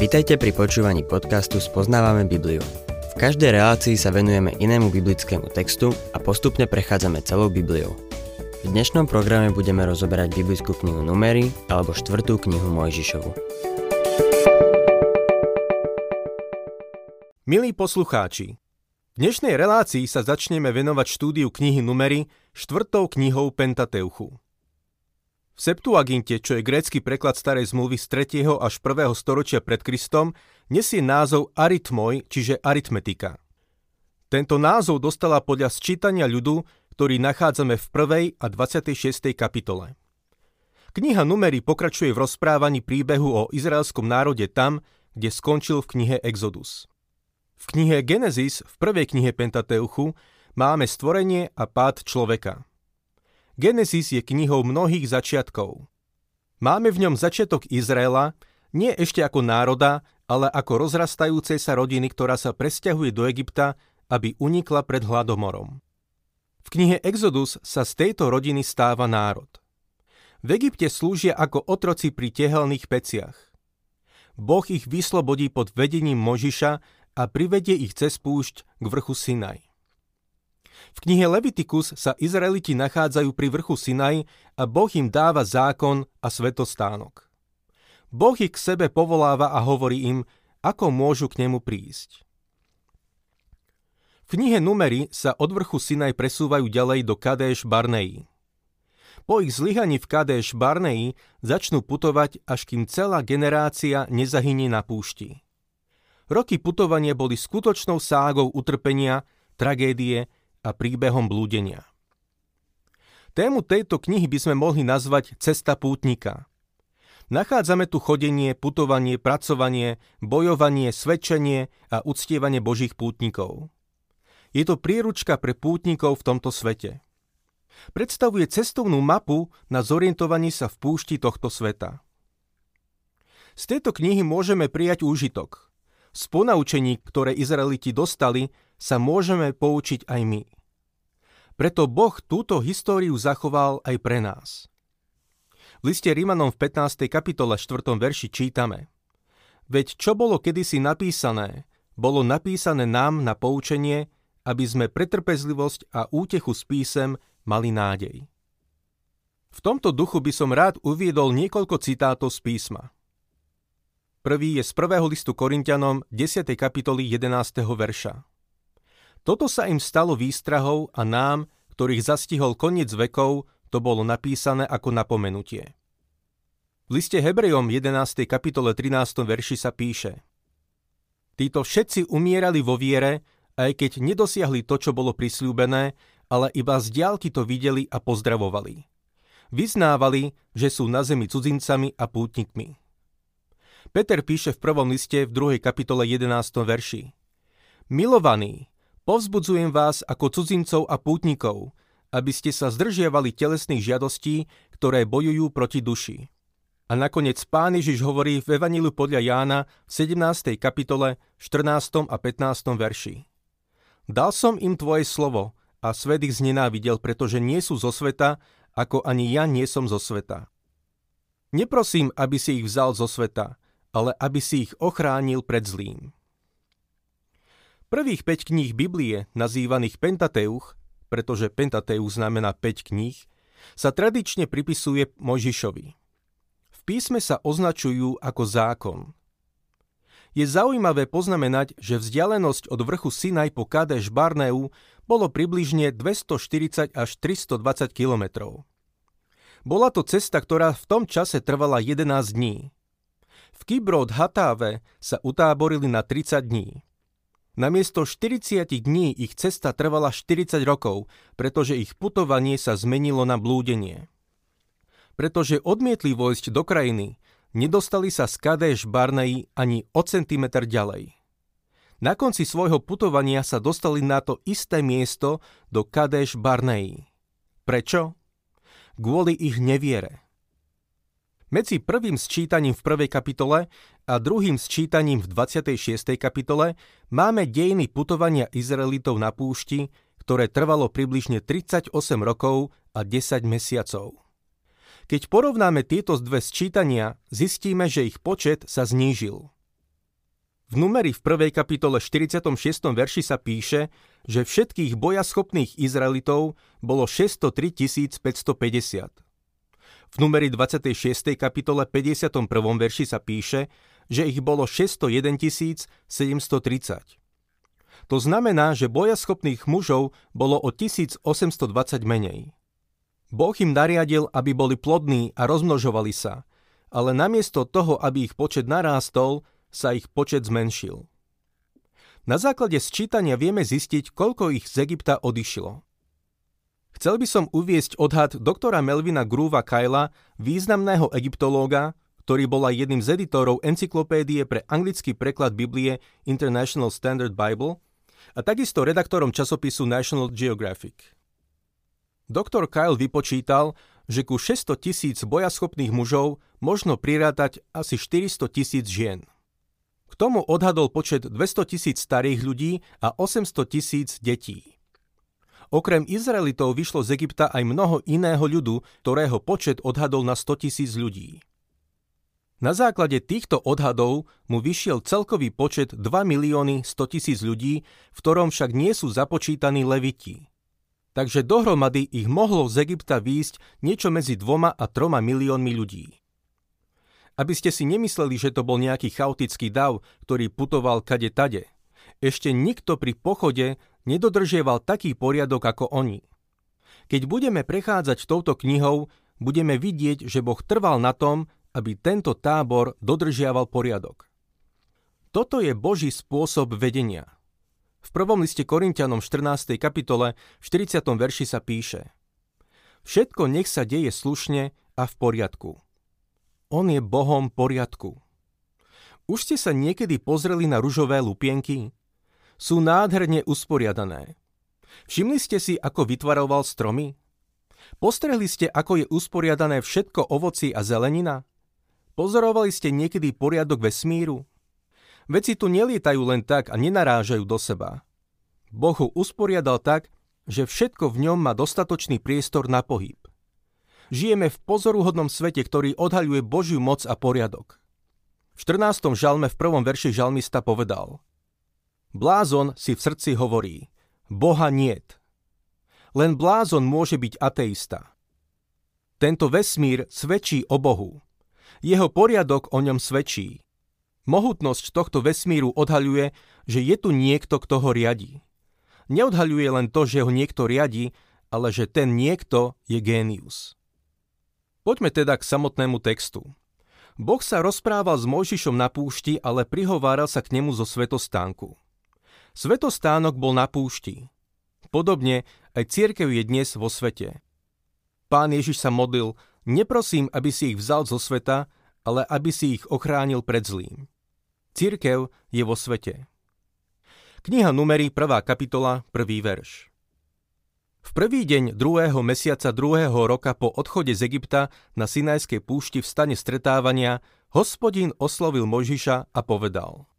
Vitajte pri počúvaní podcastu Spoznávame Bibliu. V každej relácii sa venujeme inému biblickému textu a postupne prechádzame celou Bibliou. V dnešnom programe budeme rozoberať biblickú knihu Numery alebo štvrtú knihu Mojžišovu. Milí poslucháči, v dnešnej relácii sa začneme venovať štúdiu knihy Numery štvrtou knihou Pentateuchu. V Septuaginte, čo je grécky preklad starej zmluvy z 3. až 1. storočia pred Kristom, nesie názov aritmoj, čiže aritmetika. Tento názov dostala podľa sčítania ľudu, ktorý nachádzame v 1. a 26. kapitole. Kniha Numery pokračuje v rozprávaní príbehu o izraelskom národe tam, kde skončil v knihe Exodus. V knihe Genesis, v prvej knihe Pentateuchu, máme stvorenie a pád človeka – Genesis je knihou mnohých začiatkov. Máme v ňom začiatok Izraela, nie ešte ako národa, ale ako rozrastajúcej sa rodiny, ktorá sa presťahuje do Egypta, aby unikla pred hladomorom. V knihe Exodus sa z tejto rodiny stáva národ. V Egypte slúžia ako otroci pri tehelných peciach. Boh ich vyslobodí pod vedením Možiša a privedie ich cez púšť k vrchu Sinaj. V knihe Levitikus sa Izraeliti nachádzajú pri vrchu Sinaj a Boh im dáva zákon a svetostánok. Boh ich k sebe povoláva a hovorí im, ako môžu k nemu prísť. V knihe Numery sa od vrchu Sinaj presúvajú ďalej do Kadeš Barneji. Po ich zlyhaní v Kadeš Barneji začnú putovať, až kým celá generácia nezahynie na púšti. Roky putovania boli skutočnou ságou utrpenia, tragédie a príbehom blúdenia. Tému tejto knihy by sme mohli nazvať Cesta pútnika. Nachádzame tu chodenie, putovanie, pracovanie, bojovanie, svedčenie a uctievanie Božích pútnikov. Je to príručka pre pútnikov v tomto svete. Predstavuje cestovnú mapu na zorientovanie sa v púšti tohto sveta. Z tejto knihy môžeme prijať úžitok – z ponaučení, ktoré Izraeliti dostali, sa môžeme poučiť aj my. Preto Boh túto históriu zachoval aj pre nás. V liste Rímanom v 15. kapitole 4. verši čítame Veď čo bolo kedysi napísané, bolo napísané nám na poučenie, aby sme pretrpezlivosť a útechu s písem mali nádej. V tomto duchu by som rád uviedol niekoľko citátov z písma. Prvý je z prvého listu Korintianom 10. kapitoly 11. verša. Toto sa im stalo výstrahou a nám, ktorých zastihol koniec vekov, to bolo napísané ako napomenutie. V liste Hebrejom 11. kapitole 13. verši sa píše Títo všetci umierali vo viere, aj keď nedosiahli to, čo bolo prisľúbené, ale iba z diálky to videli a pozdravovali. Vyznávali, že sú na zemi cudzincami a pútnikmi. Peter píše v prvom liste v 2. kapitole 11. verši. Milovaní, povzbudzujem vás ako cudzincov a pútnikov, aby ste sa zdržiavali telesných žiadostí, ktoré bojujú proti duši. A nakoniec pán Ježiš hovorí v Evanilu podľa Jána v 17. kapitole 14. a 15. verši. Dal som im tvoje slovo a svet ich znenávidel, pretože nie sú zo sveta, ako ani ja nie som zo sveta. Neprosím, aby si ich vzal zo sveta, ale aby si ich ochránil pred zlým. Prvých 5 kníh Biblie, nazývaných Pentateuch, pretože Pentateuch znamená 5 kníh, sa tradične pripisuje Mojžišovi. V písme sa označujú ako zákon. Je zaujímavé poznamenať, že vzdialenosť od vrchu Sinaj po Kadeš Barneu bolo približne 240 až 320 kilometrov. Bola to cesta, ktorá v tom čase trvala 11 dní. V Kibrod Hatáve sa utáborili na 30 dní. Namiesto 40 dní ich cesta trvala 40 rokov, pretože ich putovanie sa zmenilo na blúdenie. Pretože odmietli vojsť do krajiny, nedostali sa z Kadeš Barnei ani o centimetr ďalej. Na konci svojho putovania sa dostali na to isté miesto do Kadeš Barnei. Prečo? Kvôli ich neviere. Medzi prvým sčítaním v prvej kapitole a druhým sčítaním v 26. kapitole máme dejiny putovania Izraelitov na púšti, ktoré trvalo približne 38 rokov a 10 mesiacov. Keď porovnáme tieto dve sčítania, zistíme, že ich počet sa znížil. V numeri v 1. kapitole 46. verši sa píše, že všetkých bojaschopných Izraelitov bolo 603 550. V numeri 26. kapitole 51. verši sa píše, že ich bolo 601 730. To znamená, že bojaschopných mužov bolo o 1820 menej. Boh im nariadil, aby boli plodní a rozmnožovali sa, ale namiesto toho, aby ich počet narástol, sa ich počet zmenšil. Na základe sčítania vieme zistiť, koľko ich z Egypta odišlo. Chcel by som uviesť odhad doktora Melvina Grúva Kyla, významného egyptológa, ktorý bol aj jedným z editorov encyklopédie pre anglický preklad Biblie International Standard Bible a takisto redaktorom časopisu National Geographic. Doktor Kyle vypočítal, že ku 600 tisíc bojaschopných mužov možno prirátať asi 400 tisíc žien. K tomu odhadol počet 200 tisíc starých ľudí a 800 tisíc detí. Okrem Izraelitov vyšlo z Egypta aj mnoho iného ľudu, ktorého počet odhadol na 100 tisíc ľudí. Na základe týchto odhadov mu vyšiel celkový počet 2 milióny 100 tisíc ľudí, v ktorom však nie sú započítaní leviti. Takže dohromady ich mohlo z Egypta výjsť niečo medzi dvoma a troma miliónmi ľudí. Aby ste si nemysleli, že to bol nejaký chaotický dav, ktorý putoval kade tade. Ešte nikto pri pochode nedodržieval taký poriadok ako oni. Keď budeme prechádzať touto knihou, budeme vidieť, že Boh trval na tom, aby tento tábor dodržiaval poriadok. Toto je Boží spôsob vedenia. V prvom liste Korintianom 14. kapitole v 40. verši sa píše Všetko nech sa deje slušne a v poriadku. On je Bohom poriadku. Už ste sa niekedy pozreli na ružové lupienky? Sú nádherne usporiadané. Všimli ste si, ako vytvaroval stromy? Postrehli ste, ako je usporiadané všetko ovoci a zelenina? Pozorovali ste niekedy poriadok vesmíru? Veci tu nelietajú len tak a nenarážajú do seba. Boh usporiadal tak, že všetko v ňom má dostatočný priestor na pohyb. Žijeme v pozoruhodnom svete, ktorý odhaľuje Božiu moc a poriadok. V 14. žalme v prvom verši žalmista povedal Blázon si v srdci hovorí Boha niet. Len blázon môže byť ateista. Tento vesmír svedčí o Bohu. Jeho poriadok o ňom svedčí. Mohutnosť tohto vesmíru odhaľuje, že je tu niekto, kto ho riadi. Neodhaľuje len to, že ho niekto riadi, ale že ten niekto je génius. Poďme teda k samotnému textu. Boh sa rozprával s Mojžišom na púšti, ale prihováral sa k nemu zo svetostánku. Svetostánok bol na púšti. Podobne aj církev je dnes vo svete. Pán Ježiš sa modlil, neprosím, aby si ich vzal zo sveta, ale aby si ich ochránil pred zlým. Církev je vo svete. Kniha numerí 1. kapitola, 1. verš. V prvý deň druhého mesiaca druhého roka po odchode z Egypta na Sinajskej púšti v stane stretávania hospodín oslovil Možiša a povedal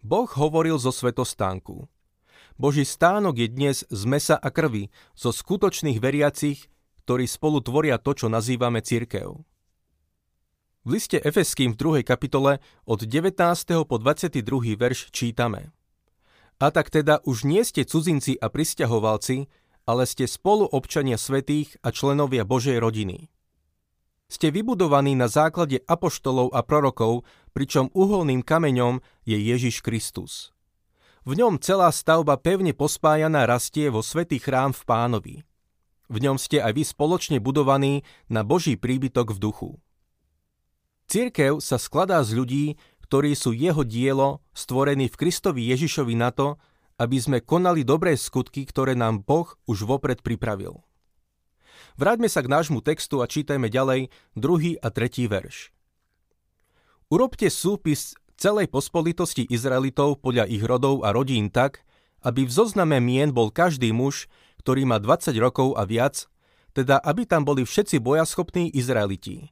Boh hovoril zo svetostánku. Boží stánok je dnes z mesa a krvi, zo skutočných veriacich, ktorí spolu tvoria to, čo nazývame církev. V liste Efeským v 2. kapitole od 19. po 22. verš čítame A tak teda už nie ste cudzinci a pristahovalci, ale ste spoluobčania svetých a členovia Božej rodiny. Ste vybudovaní na základe apoštolov a prorokov, pričom uholným kameňom je Ježiš Kristus. V ňom celá stavba pevne pospájaná rastie vo svetý chrám v pánovi. V ňom ste aj vy spoločne budovaní na Boží príbytok v duchu. Cirkev sa skladá z ľudí, ktorí sú jeho dielo, stvorení v Kristovi Ježišovi na to, aby sme konali dobré skutky, ktoré nám Boh už vopred pripravil. Vráťme sa k nášmu textu a čítajme ďalej druhý a tretí verš. Urobte súpis celej pospolitosti Izraelitov podľa ich rodov a rodín tak, aby v zozname mien bol každý muž, ktorý má 20 rokov a viac, teda aby tam boli všetci bojaschopní Izraeliti.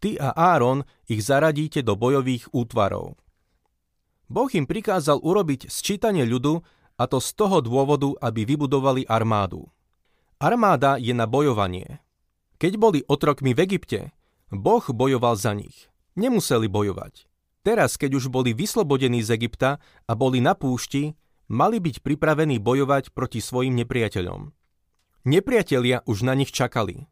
Ty a Áron ich zaradíte do bojových útvarov. Boh im prikázal urobiť sčítanie ľudu a to z toho dôvodu, aby vybudovali armádu. Armáda je na bojovanie. Keď boli otrokmi v Egypte, Boh bojoval za nich. Nemuseli bojovať. Teraz, keď už boli vyslobodení z Egypta a boli na púšti, mali byť pripravení bojovať proti svojim nepriateľom. Nepriatelia už na nich čakali.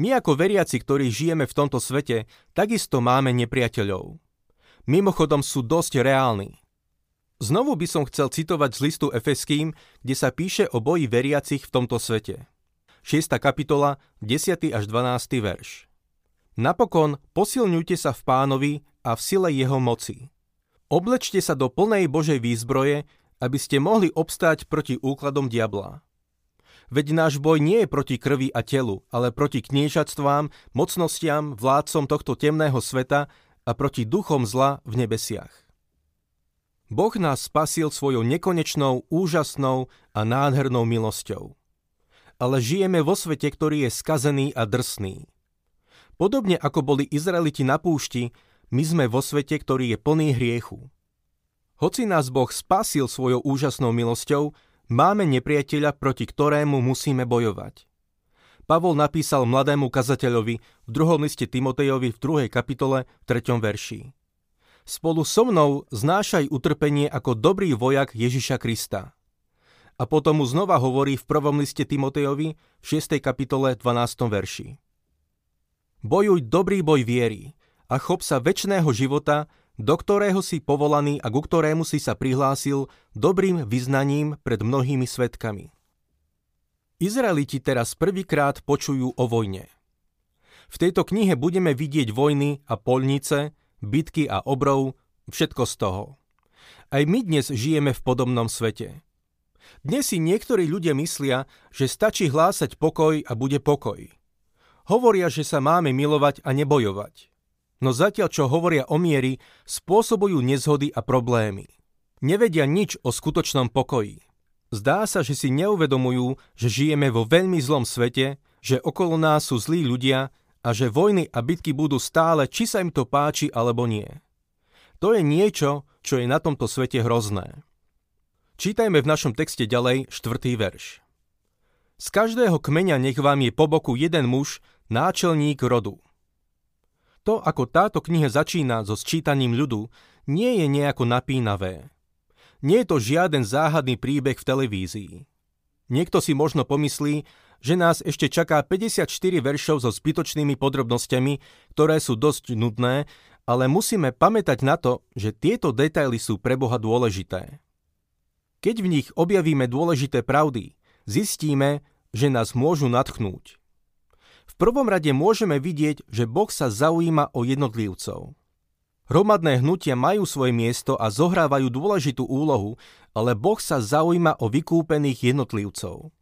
My ako veriaci, ktorí žijeme v tomto svete, takisto máme nepriateľov. Mimochodom sú dosť reálni. Znovu by som chcel citovať z listu Efeským, kde sa píše o boji veriacich v tomto svete. 6. kapitola, 10. až 12. verš. Napokon posilňujte sa v pánovi a v sile jeho moci. Oblečte sa do plnej Božej výzbroje, aby ste mohli obstáť proti úkladom diabla. Veď náš boj nie je proti krvi a telu, ale proti kniežatstvám, mocnostiam, vládcom tohto temného sveta a proti duchom zla v nebesiach. Boh nás spasil svojou nekonečnou, úžasnou a nádhernou milosťou ale žijeme vo svete, ktorý je skazený a drsný. Podobne ako boli Izraeliti na púšti, my sme vo svete, ktorý je plný hriechu. Hoci nás Boh spasil svojou úžasnou milosťou, máme nepriateľa, proti ktorému musíme bojovať. Pavol napísal mladému kazateľovi v druhom liste Timotejovi v 2. kapitole v 3. verši. Spolu so mnou znášaj utrpenie ako dobrý vojak Ježiša Krista a potom mu znova hovorí v prvom liste Timotejovi v 6. kapitole 12. verši. Bojuj dobrý boj viery a chop sa väčšného života, do ktorého si povolaný a ku ktorému si sa prihlásil dobrým vyznaním pred mnohými svetkami. Izraeliti teraz prvýkrát počujú o vojne. V tejto knihe budeme vidieť vojny a polnice, bitky a obrov, všetko z toho. Aj my dnes žijeme v podobnom svete. Dnes si niektorí ľudia myslia, že stačí hlásať pokoj a bude pokoj. Hovoria, že sa máme milovať a nebojovať. No zatiaľ, čo hovoria o miery, spôsobujú nezhody a problémy. Nevedia nič o skutočnom pokoji. Zdá sa, že si neuvedomujú, že žijeme vo veľmi zlom svete, že okolo nás sú zlí ľudia a že vojny a bitky budú stále, či sa im to páči alebo nie. To je niečo, čo je na tomto svete hrozné. Čítajme v našom texte ďalej štvrtý verš. Z každého kmeňa nech vám je po boku jeden muž, náčelník rodu. To, ako táto kniha začína so sčítaním ľudu, nie je nejako napínavé. Nie je to žiaden záhadný príbeh v televízii. Niekto si možno pomyslí, že nás ešte čaká 54 veršov so zbytočnými podrobnosťami, ktoré sú dosť nudné, ale musíme pamätať na to, že tieto detaily sú pre Boha dôležité. Keď v nich objavíme dôležité pravdy, zistíme, že nás môžu natchnúť. V prvom rade môžeme vidieť, že Boh sa zaujíma o jednotlivcov. Hromadné hnutia majú svoje miesto a zohrávajú dôležitú úlohu, ale Boh sa zaujíma o vykúpených jednotlivcov.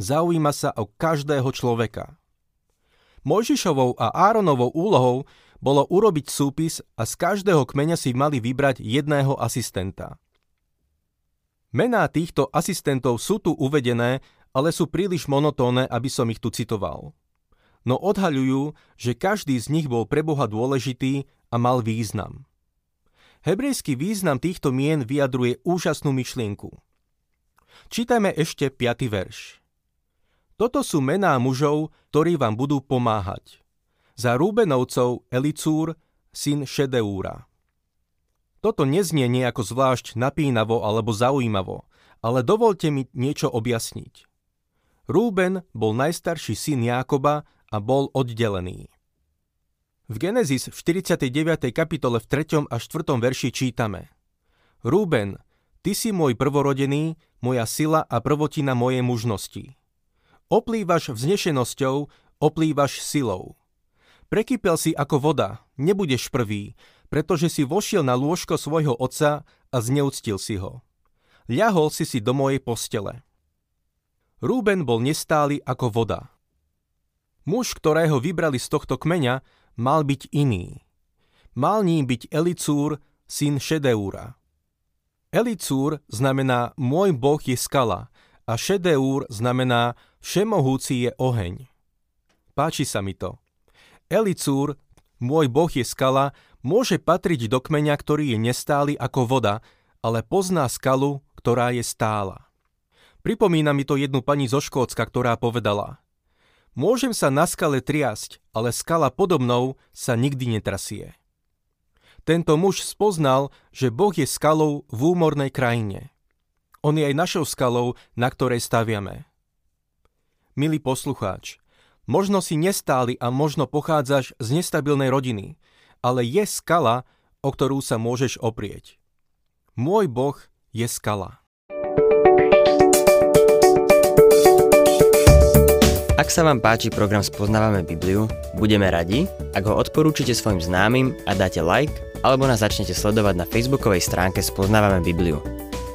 Zaujíma sa o každého človeka. Mojžišovou a Áronovou úlohou bolo urobiť súpis a z každého kmeňa si mali vybrať jedného asistenta. Mená týchto asistentov sú tu uvedené, ale sú príliš monotónne, aby som ich tu citoval. No odhaľujú, že každý z nich bol pre Boha dôležitý a mal význam. Hebrejský význam týchto mien vyjadruje úžasnú myšlienku. Čítajme ešte 5. verš. Toto sú mená mužov, ktorí vám budú pomáhať. Za Rúbenovcov Elicúr, syn Šedeúra. Toto neznie nejako zvlášť napínavo alebo zaujímavo, ale dovolte mi niečo objasniť. Rúben bol najstarší syn Jákoba a bol oddelený. V Genesis v 49. kapitole v 3. a 4. verši čítame Rúben, ty si môj prvorodený, moja sila a prvotina mojej mužnosti. Oplývaš vznešenosťou, oplývaš silou. Prekypel si ako voda, nebudeš prvý, pretože si vošiel na lôžko svojho otca a zneúctil si ho. Ľahol si si do mojej postele. Rúben bol nestály ako voda. Muž, ktorého vybrali z tohto kmeňa, mal byť iný. Mal ním byť Elicúr, syn Šedeúra. Elicúr znamená môj boh je skala a Šedeúr znamená všemohúci je oheň. Páči sa mi to. Elicúr, môj boh je skala, môže patriť do kmeňa, ktorý je nestály ako voda, ale pozná skalu, ktorá je stála. Pripomína mi to jednu pani zo Škótska, ktorá povedala Môžem sa na skale triasť, ale skala podobnou sa nikdy netrasie. Tento muž spoznal, že Boh je skalou v úmornej krajine. On je aj našou skalou, na ktorej staviame. Milý poslucháč, možno si nestáli a možno pochádzaš z nestabilnej rodiny, ale je skala, o ktorú sa môžeš oprieť. Môj Boh je skala. Ak sa vám páči program Spoznávame Bibliu, budeme radi, ak ho odporúčite svojim známym a dáte like, alebo nás začnete sledovať na facebookovej stránke Spoznávame Bibliu.